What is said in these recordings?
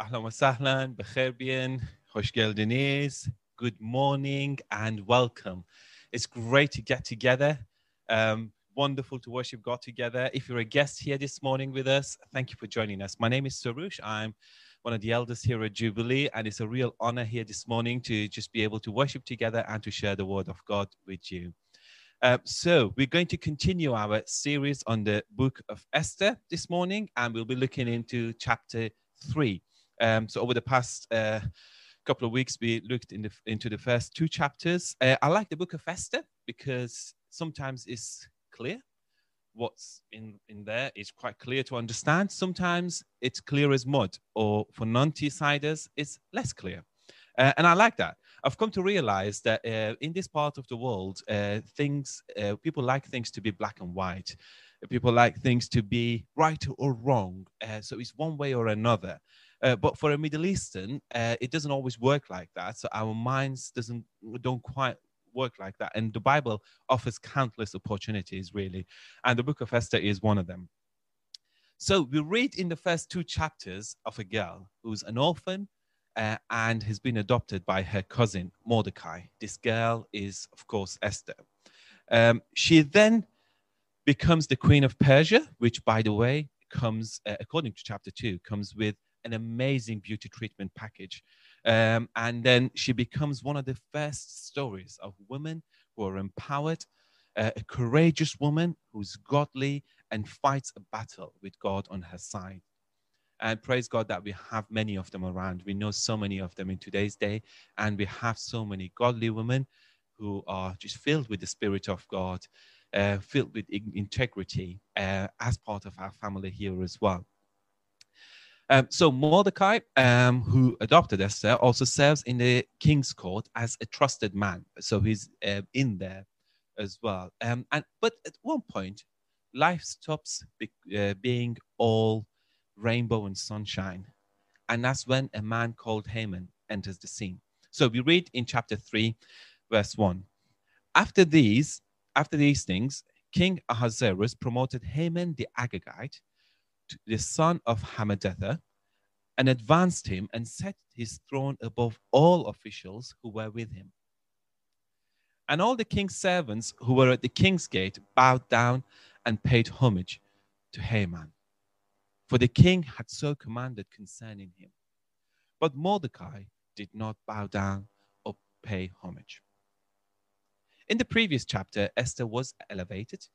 Ahlan wa sahlan, bekhair khoshgel Denise. Good morning and welcome. It's great to get together. Um, wonderful to worship God together. If you're a guest here this morning with us, thank you for joining us. My name is Sarush. I'm one of the elders here at Jubilee, and it's a real honor here this morning to just be able to worship together and to share the word of God with you. Uh, so, we're going to continue our series on the book of Esther this morning, and we'll be looking into chapter three. Um, so, over the past uh, couple of weeks, we looked in the, into the first two chapters. Uh, I like the book of Esther because sometimes it's clear. What's in, in there is quite clear to understand. Sometimes it's clear as mud, or for non Teessiders, it's less clear. Uh, and I like that. I've come to realize that uh, in this part of the world, uh, things uh, people like things to be black and white. People like things to be right or wrong. Uh, so it's one way or another. Uh, but for a Middle Eastern, uh, it doesn't always work like that. So our minds doesn't don't quite work like that. And the Bible offers countless opportunities, really. And the Book of Esther is one of them. So we read in the first two chapters of a girl who's an orphan uh, and has been adopted by her cousin Mordecai. This girl is, of course, Esther. Um, she then becomes the queen of Persia, which, by the way, comes, uh, according to chapter two, comes with an amazing beauty treatment package. Um, and then she becomes one of the first stories of women who are empowered, uh, a courageous woman who's godly and fights a battle with God on her side. And praise God that we have many of them around. We know so many of them in today's day, and we have so many godly women who are just filled with the Spirit of God, uh, filled with integrity uh, as part of our family here as well. Um, so Mordecai, um, who adopted Esther, also serves in the king's court as a trusted man. So he's uh, in there as well. Um, and but at one point, life stops be, uh, being all rainbow and sunshine. And that's when a man called Haman enters the scene. So we read in chapter 3, verse 1. After these, after these things, King Ahasuerus promoted Haman the Agagite, the son of Hammedatha, and advanced him and set his throne above all officials who were with him. And all the king's servants who were at the king's gate bowed down and paid homage to Haman for the king had so commanded concerning him. But Mordecai did not bow down or pay homage. In the previous chapter, Esther was elevated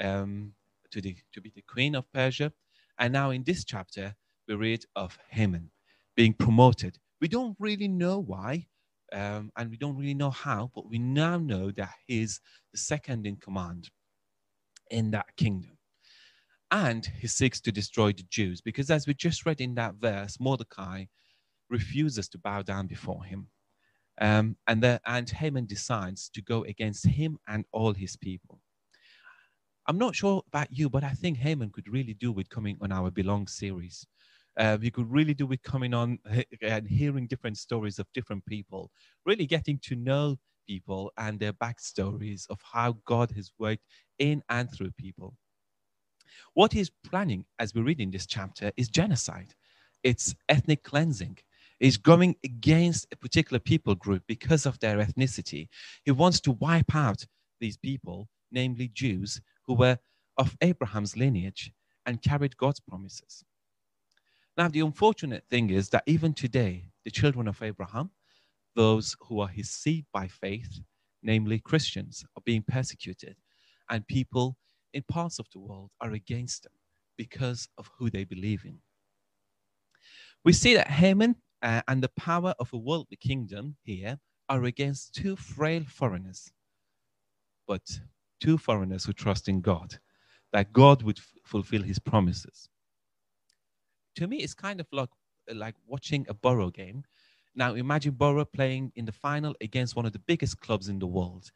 um, to, the, to be the queen of Persia. And now in this chapter, we read of Haman being promoted. We don't really know why, um, and we don't really know how, but we now know that he's the second in command in that kingdom and he seeks to destroy the Jews. Because as we just read in that verse, Mordecai refuses to bow down before him. Um, and, the, and Haman decides to go against him and all his people. I'm not sure about you, but I think Haman could really do with coming on our Belong series. Um, we could really do with coming on and hearing different stories of different people, really getting to know people and their backstories of how God has worked in and through people. What he's planning, as we read in this chapter, is genocide. It's ethnic cleansing. He's going against a particular people group because of their ethnicity. He wants to wipe out these people, namely Jews, who were of Abraham's lineage and carried God's promises. Now, the unfortunate thing is that even today, the children of Abraham, those who are his seed by faith, namely Christians, are being persecuted, and people in parts of the world are against them because of who they believe in. We see that Haman uh, and the power of a worldly kingdom here are against two frail foreigners, but two foreigners who trust in God, that God would f- fulfill his promises. To me, it's kind of like, like watching a Borough game. Now, imagine Borough playing in the final against one of the biggest clubs in the world.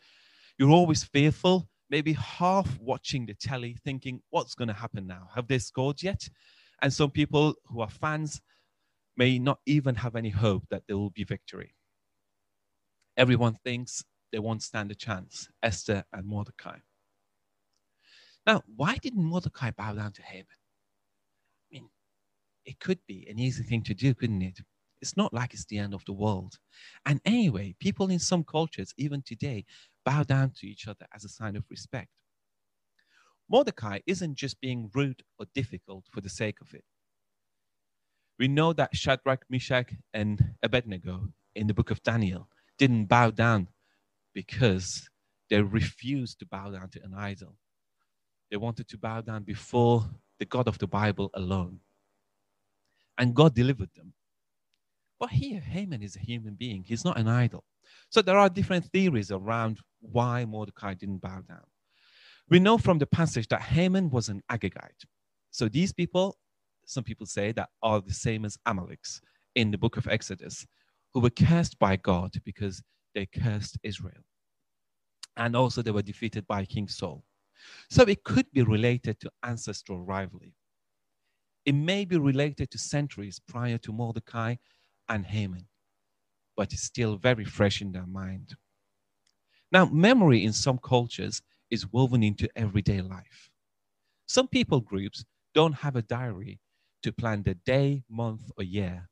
You're always fearful maybe half watching the telly thinking, what's going to happen now? Have they scored yet? And some people who are fans may not even have any hope that there will be victory. Everyone thinks they won't stand a chance, Esther and Mordecai. Now, why didn't Mordecai bow down to Haman? I mean, it could be an easy thing to do, couldn't it? It's not like it's the end of the world. And anyway, people in some cultures, even today, bow down to each other as a sign of respect. Mordecai isn't just being rude or difficult for the sake of it. We know that Shadrach, Meshach, and Abednego in the book of Daniel didn't bow down because they refused to bow down to an idol. They wanted to bow down before the God of the Bible alone. And God delivered them. But here, Haman is a human being, he's not an idol. So there are different theories around why Mordecai didn't bow down. We know from the passage that Haman was an Agagite. So these people, some people say that are the same as Amaleks in the book of Exodus, who were cursed by God because they cursed Israel. And also they were defeated by King Saul. So it could be related to ancestral rivalry. It may be related to centuries prior to Mordecai and Haman, but it's still very fresh in their mind. Now, memory in some cultures is woven into everyday life. Some people groups don't have a diary to plan the day, month, or year,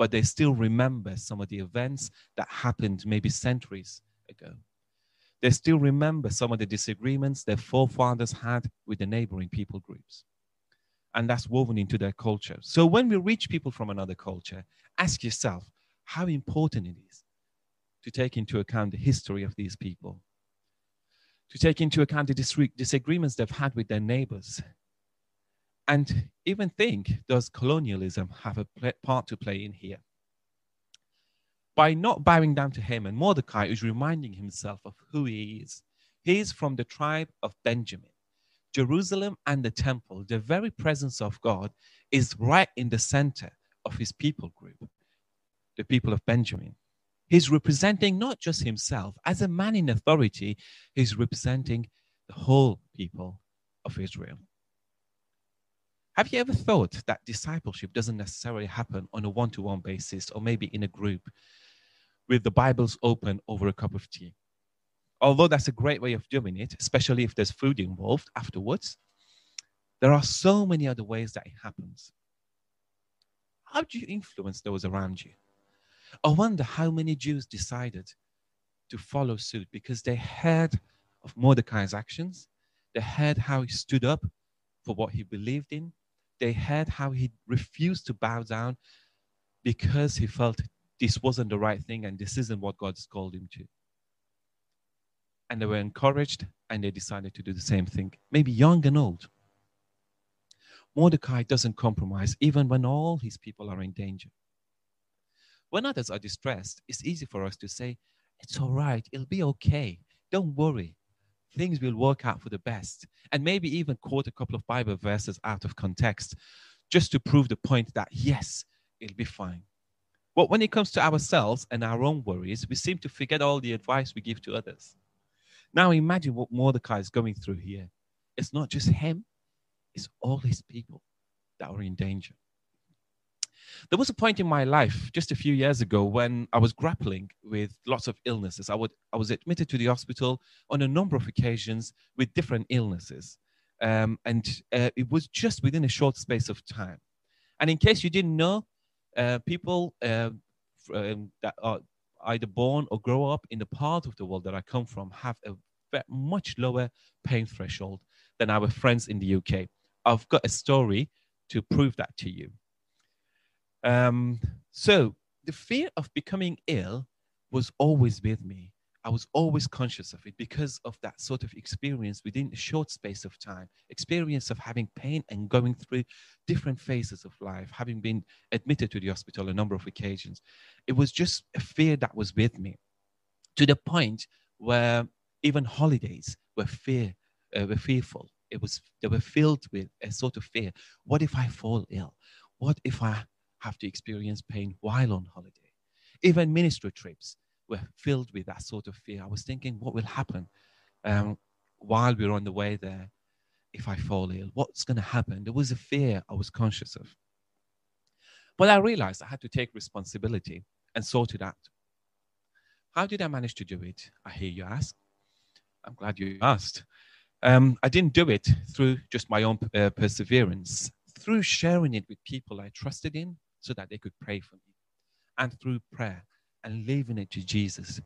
but they still remember some of the events that happened maybe centuries ago. They still remember some of the disagreements their forefathers had with the neighboring people groups. And that's woven into their culture. So when we reach people from another culture, ask yourself how important it is to take into account the history of these people to take into account the disagreements they've had with their neighbors. And even think, does colonialism have a part to play in here? By not bowing down to Haman, Mordecai is reminding himself of who he is. He is from the tribe of Benjamin. Jerusalem and the temple, the very presence of God, is right in the center of his people group, the people of Benjamin. He's representing not just himself. As a man in authority, he's representing the whole people of Israel. Have you ever thought that discipleship doesn't necessarily happen on a one to one basis or maybe in a group with the Bibles open over a cup of tea? Although that's a great way of doing it, especially if there's food involved afterwards, there are so many other ways that it happens. How do you influence those around you? I wonder how many Jews decided to follow suit because they heard of Mordecai's actions, they heard how he stood up for what he believed in, they heard how he refused to bow down because he felt this wasn't the right thing and this isn't what God's called him to. And they were encouraged and they decided to do the same thing, maybe young and old. Mordecai doesn't compromise even when all his people are in danger. When others are distressed, it's easy for us to say, It's all right, it'll be okay. Don't worry. Things will work out for the best. And maybe even quote a couple of Bible verses out of context just to prove the point that, yes, it'll be fine. But when it comes to ourselves and our own worries, we seem to forget all the advice we give to others. Now imagine what Mordecai is going through here. It's not just him, it's all his people that are in danger. There was a point in my life just a few years ago when I was grappling with lots of illnesses. I, would, I was admitted to the hospital on a number of occasions with different illnesses. Um, and uh, it was just within a short space of time. And in case you didn't know, uh, people uh, um, that are either born or grow up in the part of the world that I come from have a much lower pain threshold than our friends in the UK. I've got a story to prove that to you. Um, so the fear of becoming ill was always with me. I was always conscious of it because of that sort of experience within a short space of time, experience of having pain and going through different phases of life, having been admitted to the hospital a number of occasions. It was just a fear that was with me to the point where even holidays were fear, uh, were fearful. It was, they were filled with a sort of fear. What if I fall ill? What if I have to experience pain while on holiday. Even ministry trips were filled with that sort of fear. I was thinking, what will happen um, while we're on the way there if I fall ill? What's going to happen? There was a fear I was conscious of. But I realized I had to take responsibility and sort it out. How did I manage to do it? I hear you ask. I'm glad you asked. Um, I didn't do it through just my own uh, perseverance, through sharing it with people I trusted in so that they could pray for me, and through prayer and leaving it to Jesus.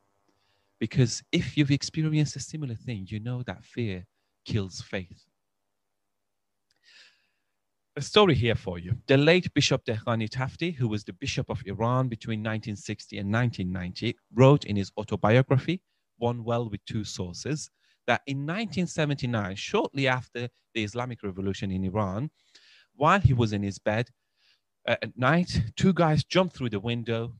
Because if you've experienced a similar thing, you know that fear kills faith. A story here for you. The late Bishop Dehqani Tafti, who was the Bishop of Iran between 1960 and 1990, wrote in his autobiography, One Well with Two Sources, that in 1979, shortly after the Islamic Revolution in Iran, while he was in his bed uh, at night, two guys jumped through the window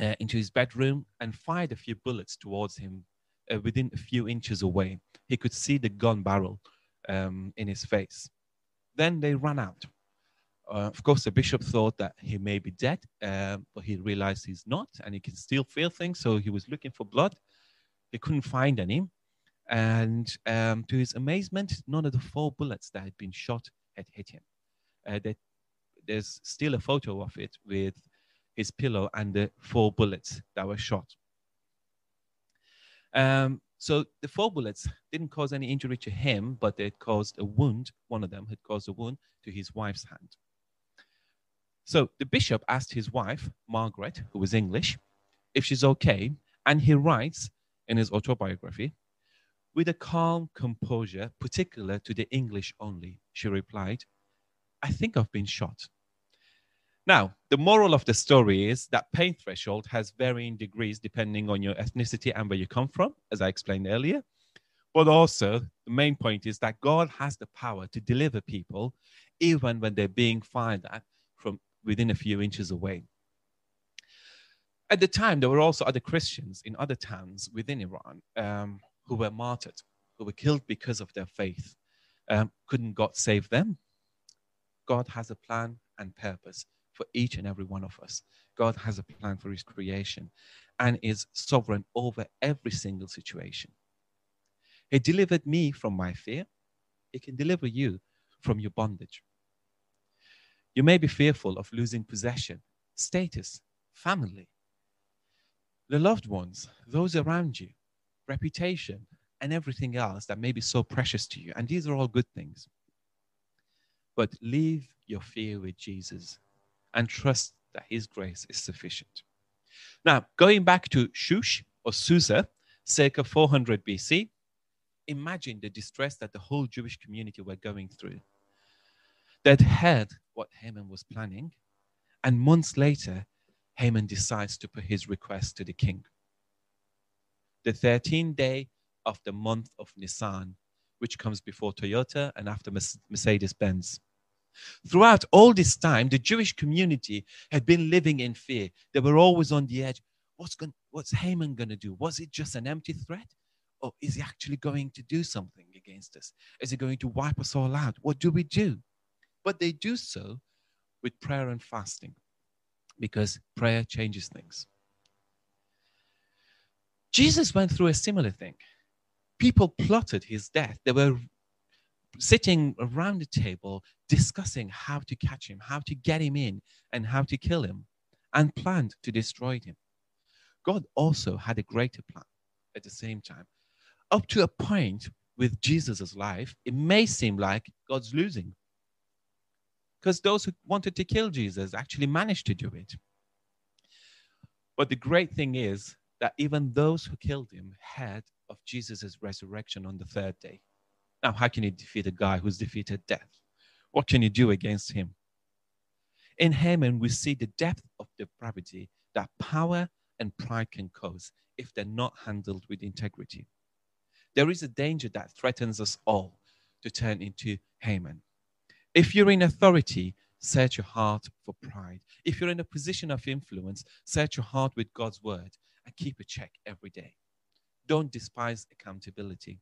uh, into his bedroom and fired a few bullets towards him uh, within a few inches away. He could see the gun barrel um, in his face. Then they ran out. Uh, of course, the bishop thought that he may be dead, uh, but he realized he's not and he can still feel things. So he was looking for blood. He couldn't find any. And um, to his amazement, none of the four bullets that had been shot had hit him. Uh, they, there's still a photo of it with his pillow and the four bullets that were shot. Um, so the four bullets didn't cause any injury to him, but they caused a wound. One of them had caused a wound to his wife's hand. So the bishop asked his wife, Margaret, who was English, if she's okay. And he writes in his autobiography, with a calm composure, particular to the English only, she replied, I think I've been shot. Now, the moral of the story is that pain threshold has varying degrees depending on your ethnicity and where you come from, as I explained earlier. But also, the main point is that God has the power to deliver people even when they're being fired at from within a few inches away. At the time, there were also other Christians in other towns within Iran um, who were martyred, who were killed because of their faith. Um, couldn't God save them? God has a plan and purpose for each and every one of us. God has a plan for his creation and is sovereign over every single situation. He delivered me from my fear. He can deliver you from your bondage. You may be fearful of losing possession, status, family, the loved ones, those around you, reputation, and everything else that may be so precious to you. And these are all good things. But leave your fear with Jesus and trust that his grace is sufficient. Now, going back to Shush or Susa, circa 400 BC, imagine the distress that the whole Jewish community were going through. They'd heard what Haman was planning, and months later, Haman decides to put his request to the king. The 13th day of the month of Nisan, which comes before Toyota and after Mercedes Benz. Throughout all this time, the Jewish community had been living in fear. They were always on the edge. What's, going, what's Haman going to do? Was it just an empty threat? Or is he actually going to do something against us? Is he going to wipe us all out? What do we do? But they do so with prayer and fasting because prayer changes things. Jesus went through a similar thing. People plotted his death. They were sitting around the table discussing how to catch him, how to get him in, and how to kill him, and planned to destroy him. God also had a greater plan at the same time. Up to a point with Jesus' life, it may seem like God's losing. Because those who wanted to kill Jesus actually managed to do it. But the great thing is that even those who killed him heard of Jesus' resurrection on the third day. Now, how can you defeat a guy who's defeated death? What can you do against him? In Haman, we see the depth of depravity that power and pride can cause if they're not handled with integrity. There is a danger that threatens us all to turn into Haman. If you're in authority, search your heart for pride. If you're in a position of influence, search your heart with God's word and keep a check every day. Don't despise accountability.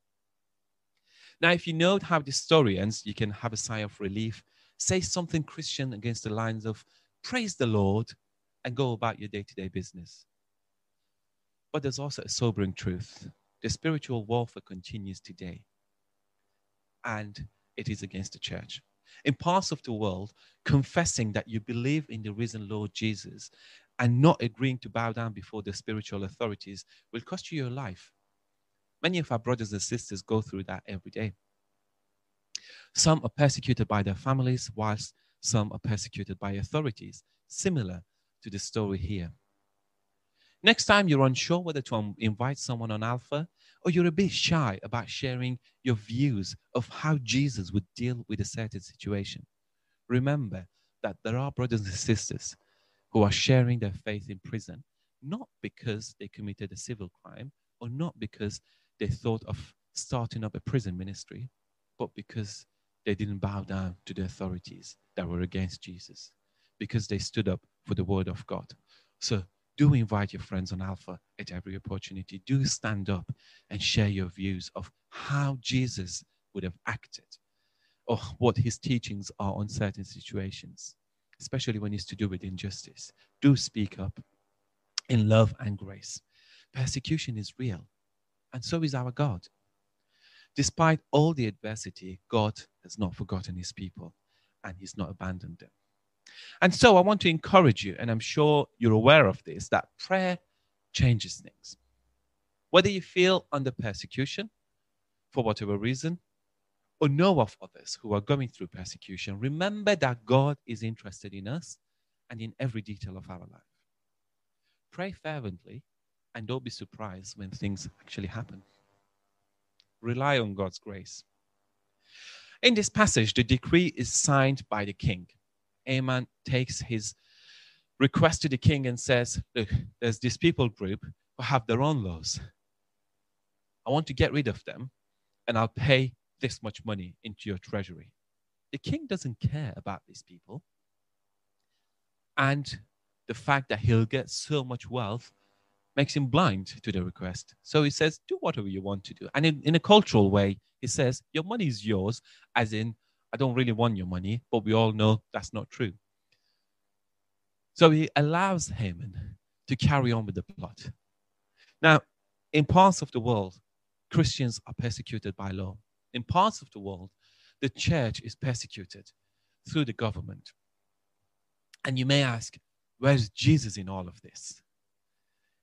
Now, if you know how the story ends, you can have a sigh of relief. Say something Christian against the lines of praise the Lord and go about your day to day business. But there's also a sobering truth the spiritual warfare continues today, and it is against the church. In parts of the world, confessing that you believe in the risen Lord Jesus and not agreeing to bow down before the spiritual authorities will cost you your life. Many of our brothers and sisters go through that every day. Some are persecuted by their families, whilst some are persecuted by authorities, similar to the story here. Next time you're unsure whether to invite someone on Alpha, or you're a bit shy about sharing your views of how Jesus would deal with a certain situation, remember that there are brothers and sisters who are sharing their faith in prison, not because they committed a civil crime or not because they thought of starting up a prison ministry, but because they didn't bow down to the authorities that were against Jesus, because they stood up for the word of God. So do invite your friends on Alpha at every opportunity. Do stand up and share your views of how Jesus would have acted or what his teachings are on certain situations, especially when it's to do with injustice. Do speak up in love and grace. Persecution is real, and so is our God. Despite all the adversity, God has not forgotten his people and he's not abandoned them. And so I want to encourage you, and I'm sure you're aware of this, that prayer changes things. Whether you feel under persecution for whatever reason, or know of others who are going through persecution, remember that God is interested in us and in every detail of our life. Pray fervently and don't be surprised when things actually happen. Rely on God's grace. In this passage, the decree is signed by the king. Haman takes his request to the king and says, Look, there's this people group who have their own laws. I want to get rid of them, and I'll pay this much money into your treasury. The king doesn't care about these people. And the fact that he'll get so much wealth makes him blind to the request. So he says, Do whatever you want to do. And in, in a cultural way, he says, Your money is yours, as in, I don't really want your money, but we all know that's not true. So he allows Haman to carry on with the plot. Now, in parts of the world, Christians are persecuted by law. In parts of the world, the church is persecuted through the government. And you may ask, where's Jesus in all of this?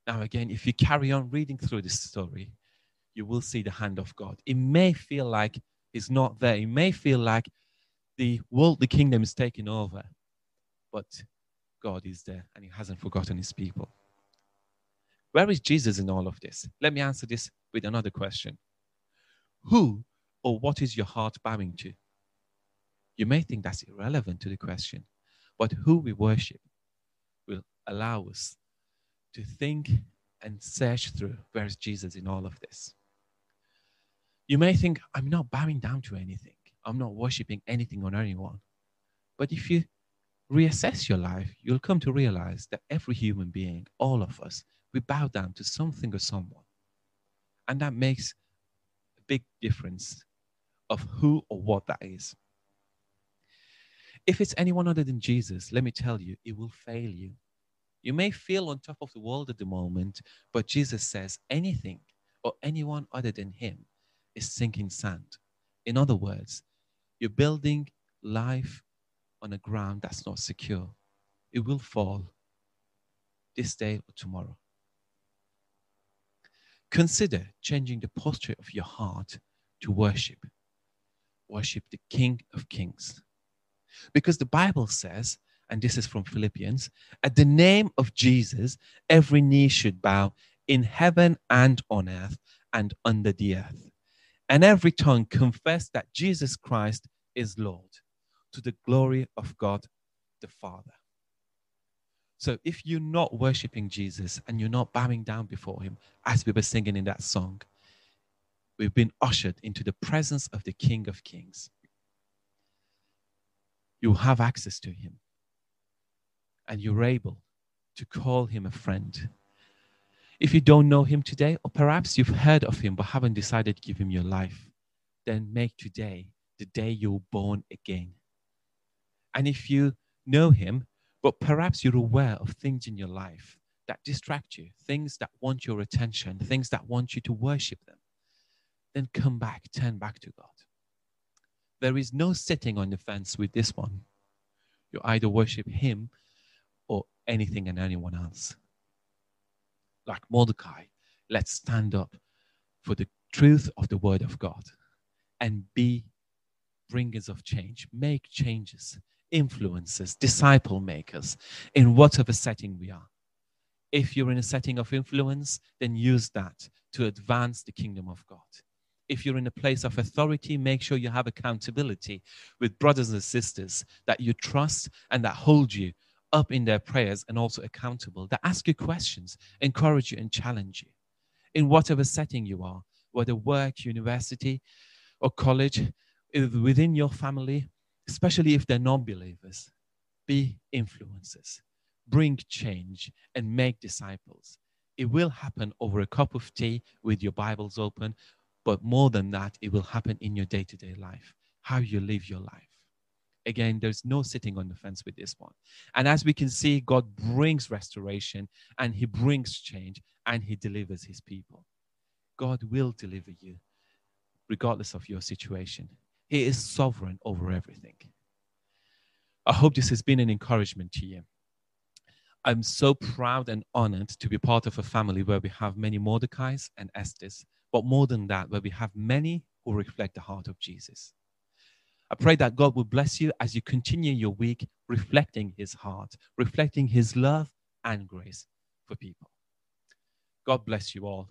Now, again, if you carry on reading through this story, you will see the hand of God. It may feel like it's not there. It may feel like the world, the kingdom is taking over, but God is there and He hasn't forgotten His people. Where is Jesus in all of this? Let me answer this with another question Who or what is your heart bowing to? You may think that's irrelevant to the question, but who we worship will allow us to think and search through where is Jesus in all of this. You may think, I'm not bowing down to anything, I'm not worshiping anything or anyone. But if you reassess your life, you'll come to realize that every human being, all of us, we bow down to something or someone. And that makes a big difference of who or what that is. If it's anyone other than Jesus, let me tell you, it will fail you. You may feel on top of the world at the moment, but Jesus says anything or anyone other than him is sinking sand. In other words, you're building life on a ground that's not secure. It will fall this day or tomorrow. Consider changing the posture of your heart to worship. Worship the King of Kings. Because the Bible says and this is from Philippians, at the name of Jesus, every knee should bow in heaven and on earth and under the earth, and every tongue confess that Jesus Christ is Lord to the glory of God the Father. So if you're not worshiping Jesus and you're not bowing down before him, as we were singing in that song, we've been ushered into the presence of the King of Kings. You have access to him and you're able to call him a friend. If you don't know him today, or perhaps you've heard of him but haven't decided to give him your life, then make today the day you're born again. And if you know him, but perhaps you're aware of things in your life that distract you, things that want your attention, things that want you to worship them, then come back, turn back to God. There is no sitting on the fence with this one. You either worship him or anything and anyone else. Like Mordecai, let's stand up for the truth of the word of God and be bringers of change, make changes, influencers, disciple makers in whatever setting we are. If you're in a setting of influence, then use that to advance the kingdom of God. If you're in a place of authority, make sure you have accountability with brothers and sisters that you trust and that hold you up in their prayers and also accountable, that ask you questions, encourage you, and challenge you. In whatever setting you are, whether work, university, or college, within your family, especially if they're non believers, be influencers, bring change, and make disciples. It will happen over a cup of tea with your Bibles open, but more than that, it will happen in your day to day life, how you live your life. Again, there's no sitting on the fence with this one. And as we can see, God brings restoration and He brings change and He delivers His people. God will deliver you regardless of your situation. He is sovereign over everything. I hope this has been an encouragement to you. I'm so proud and honored to be part of a family where we have many Mordecais and Esthers, but more than that, where we have many who reflect the heart of Jesus. I pray that God will bless you as you continue your week reflecting his heart, reflecting his love and grace for people. God bless you all.